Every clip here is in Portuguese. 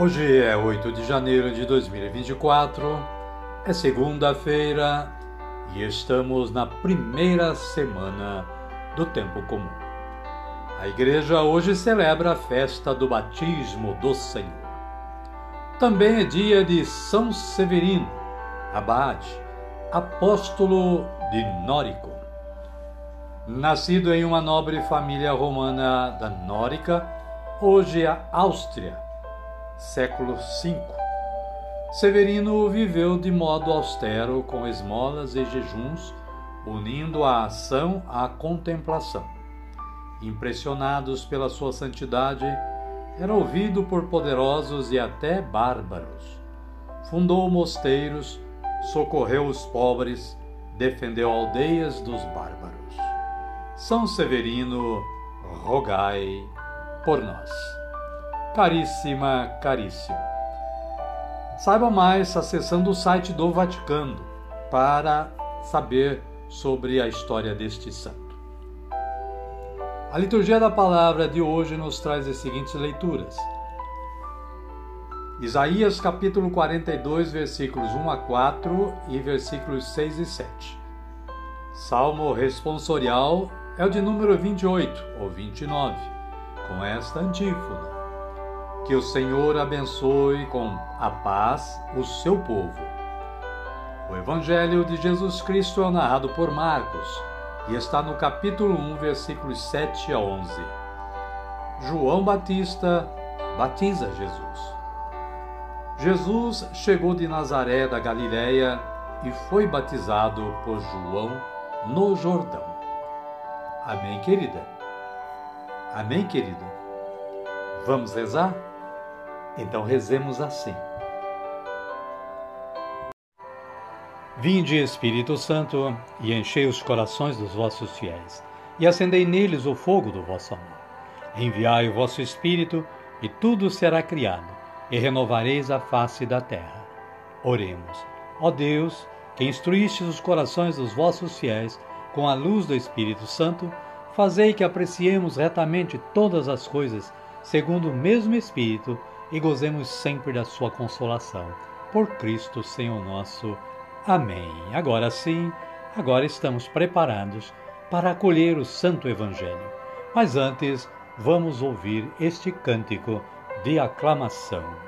Hoje é 8 de janeiro de 2024, é segunda-feira e estamos na primeira semana do tempo comum. A igreja hoje celebra a festa do batismo do Senhor. Também é dia de São Severino, abade, apóstolo de Nórico. Nascido em uma nobre família romana da Nórica, hoje a Áustria século V. Severino viveu de modo austero, com esmolas e jejuns, unindo a ação à contemplação. Impressionados pela sua santidade, era ouvido por poderosos e até bárbaros. Fundou mosteiros, socorreu os pobres, defendeu aldeias dos bárbaros. São Severino, rogai por nós. Caríssima, caríssimo. Saiba mais acessando o site do Vaticano para saber sobre a história deste santo. A liturgia da palavra de hoje nos traz as seguintes leituras. Isaías capítulo 42, versículos 1 a 4 e versículos 6 e 7. Salmo responsorial é o de número 28 ou 29, com esta antífona. Que o Senhor abençoe com a paz o seu povo. O Evangelho de Jesus Cristo é narrado por Marcos e está no capítulo 1, versículos 7 a 11. João Batista batiza Jesus. Jesus chegou de Nazaré da Galiléia e foi batizado por João no Jordão. Amém, querida? Amém, querido? Vamos rezar? Então rezemos assim. Vinde, Espírito Santo, e enchei os corações dos vossos fiéis, e acendei neles o fogo do vosso amor. Enviai o vosso Espírito, e tudo será criado, e renovareis a face da terra. Oremos. Ó Deus, que instruíste os corações dos vossos fiéis com a luz do Espírito Santo, fazei que apreciemos retamente todas as coisas, segundo o mesmo Espírito, e gozemos sempre da sua consolação. Por Cristo, Senhor nosso. Amém. Agora sim, agora estamos preparados para acolher o Santo Evangelho. Mas antes, vamos ouvir este cântico de aclamação.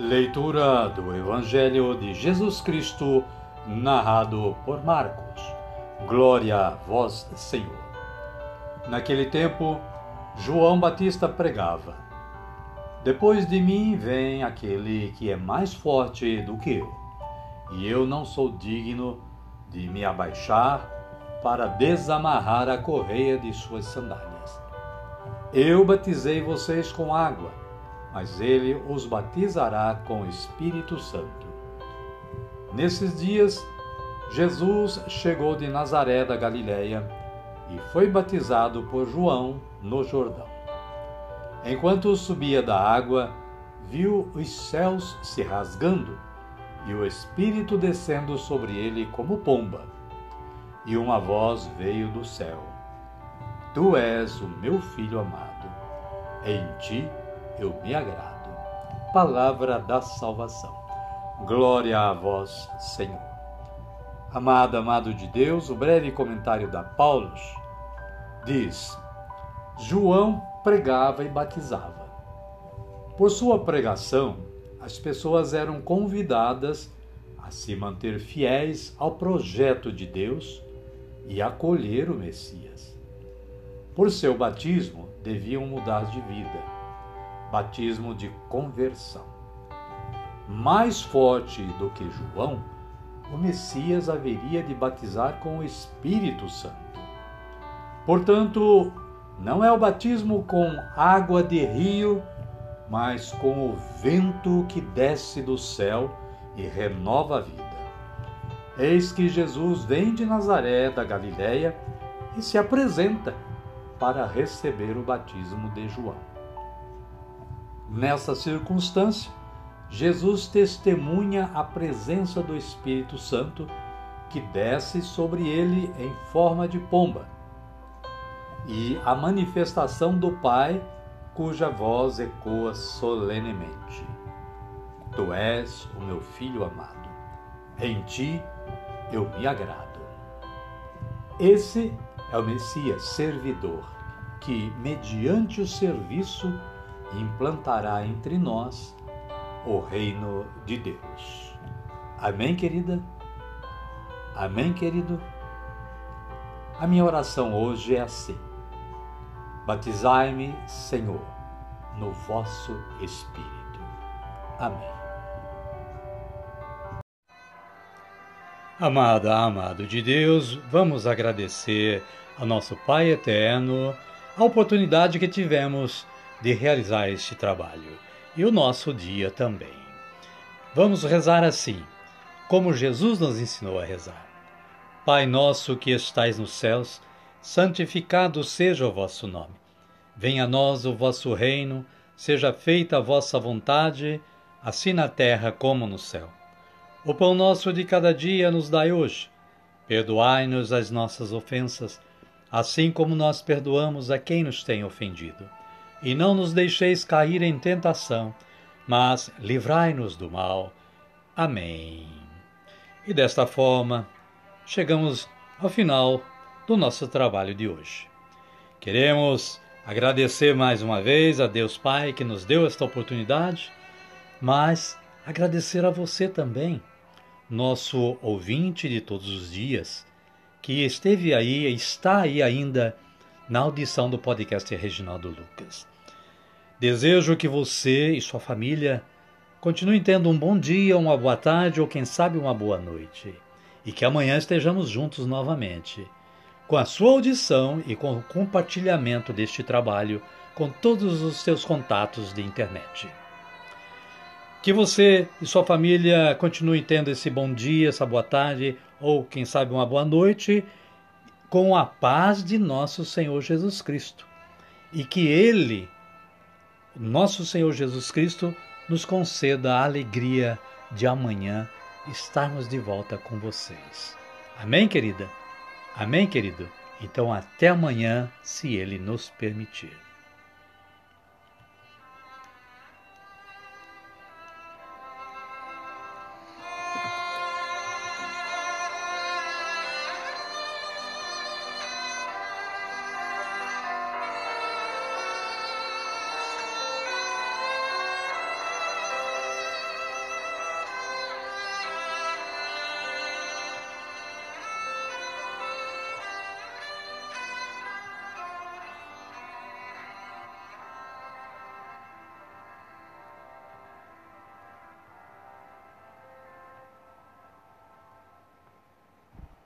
Leitura do Evangelho de Jesus Cristo, narrado por Marcos. Glória a vós, Senhor. Naquele tempo, João Batista pregava: Depois de mim vem aquele que é mais forte do que eu, e eu não sou digno de me abaixar para desamarrar a correia de suas sandálias. Eu batizei vocês com água, mas ele os batizará com o Espírito Santo. Nesses dias, Jesus chegou de Nazaré da Galiléia e foi batizado por João no Jordão. Enquanto subia da água, viu os céus se rasgando e o Espírito descendo sobre ele como pomba. E uma voz veio do céu: Tu és o meu filho amado, em ti eu me agrado. Palavra da salvação. Glória a vós, Senhor. Amado, amado de Deus, o breve comentário da Paulus diz: João pregava e batizava. Por sua pregação, as pessoas eram convidadas a se manter fiéis ao projeto de Deus e acolher o Messias. Por seu batismo, deviam mudar de vida, batismo de conversão. Mais forte do que João, o Messias haveria de batizar com o Espírito Santo. Portanto, não é o batismo com água de rio, mas com o vento que desce do céu e renova a vida. Eis que Jesus vem de Nazaré da Galiléia e se apresenta para receber o batismo de João. Nessa circunstância, Jesus testemunha a presença do Espírito Santo que desce sobre ele em forma de pomba, e a manifestação do Pai, cuja voz ecoa solenemente: Tu és o meu filho amado, em ti eu me agrado. Esse é o Messias servidor, que, mediante o serviço, implantará entre nós o reino de Deus. Amém, querida? Amém, querido? A minha oração hoje é assim: Batizai-me, Senhor, no vosso Espírito. Amém. Amada, amado de Deus, vamos agradecer ao nosso Pai eterno a oportunidade que tivemos de realizar este trabalho e o nosso dia também. Vamos rezar assim, como Jesus nos ensinou a rezar. Pai nosso que estais nos céus, santificado seja o vosso nome. Venha a nós o vosso reino, seja feita a vossa vontade, assim na terra como no céu. O pão nosso de cada dia nos dai hoje. Perdoai-nos as nossas ofensas, assim como nós perdoamos a quem nos tem ofendido e não nos deixeis cair em tentação, mas livrai-nos do mal. Amém. E desta forma, chegamos ao final do nosso trabalho de hoje. Queremos agradecer mais uma vez a Deus Pai que nos deu esta oportunidade, mas agradecer a você também, nosso ouvinte de todos os dias, que esteve aí está aí ainda na audição do podcast Reginaldo Lucas. Desejo que você e sua família continuem tendo um bom dia, uma boa tarde ou quem sabe uma boa noite. E que amanhã estejamos juntos novamente, com a sua audição e com o compartilhamento deste trabalho com todos os seus contatos de internet. Que você e sua família continuem tendo esse bom dia, essa boa tarde ou quem sabe uma boa noite com a paz de nosso Senhor Jesus Cristo. E que Ele nosso Senhor Jesus Cristo nos conceda a alegria de amanhã estarmos de volta com vocês. Amém, querida? Amém, querido? Então, até amanhã, se Ele nos permitir.